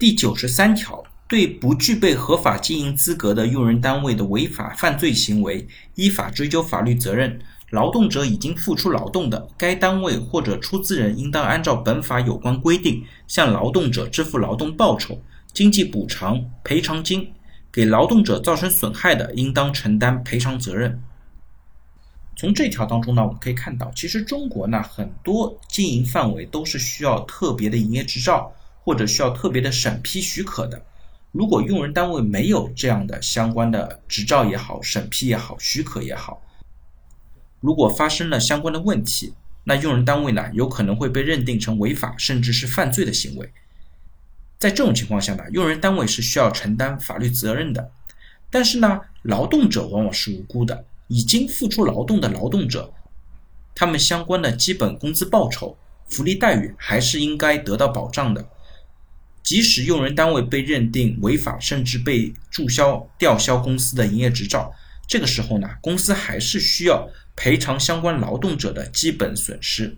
第九十三条，对不具备合法经营资格的用人单位的违法犯罪行为，依法追究法律责任。劳动者已经付出劳动的，该单位或者出资人应当按照本法有关规定，向劳动者支付劳动报酬、经济补偿、赔偿金；给劳动者造成损害的，应当承担赔偿责任。从这条当中呢，我们可以看到，其实中国呢很多经营范围都是需要特别的营业执照。或者需要特别的审批许可的，如果用人单位没有这样的相关的执照也好、审批也好、许可也好，如果发生了相关的问题，那用人单位呢有可能会被认定成违法甚至是犯罪的行为。在这种情况下呢，用人单位是需要承担法律责任的。但是呢，劳动者往往是无辜的，已经付出劳动的劳动者，他们相关的基本工资报酬、福利待遇还是应该得到保障的。即使用人单位被认定违法，甚至被注销、吊销公司的营业执照，这个时候呢，公司还是需要赔偿相关劳动者的基本损失。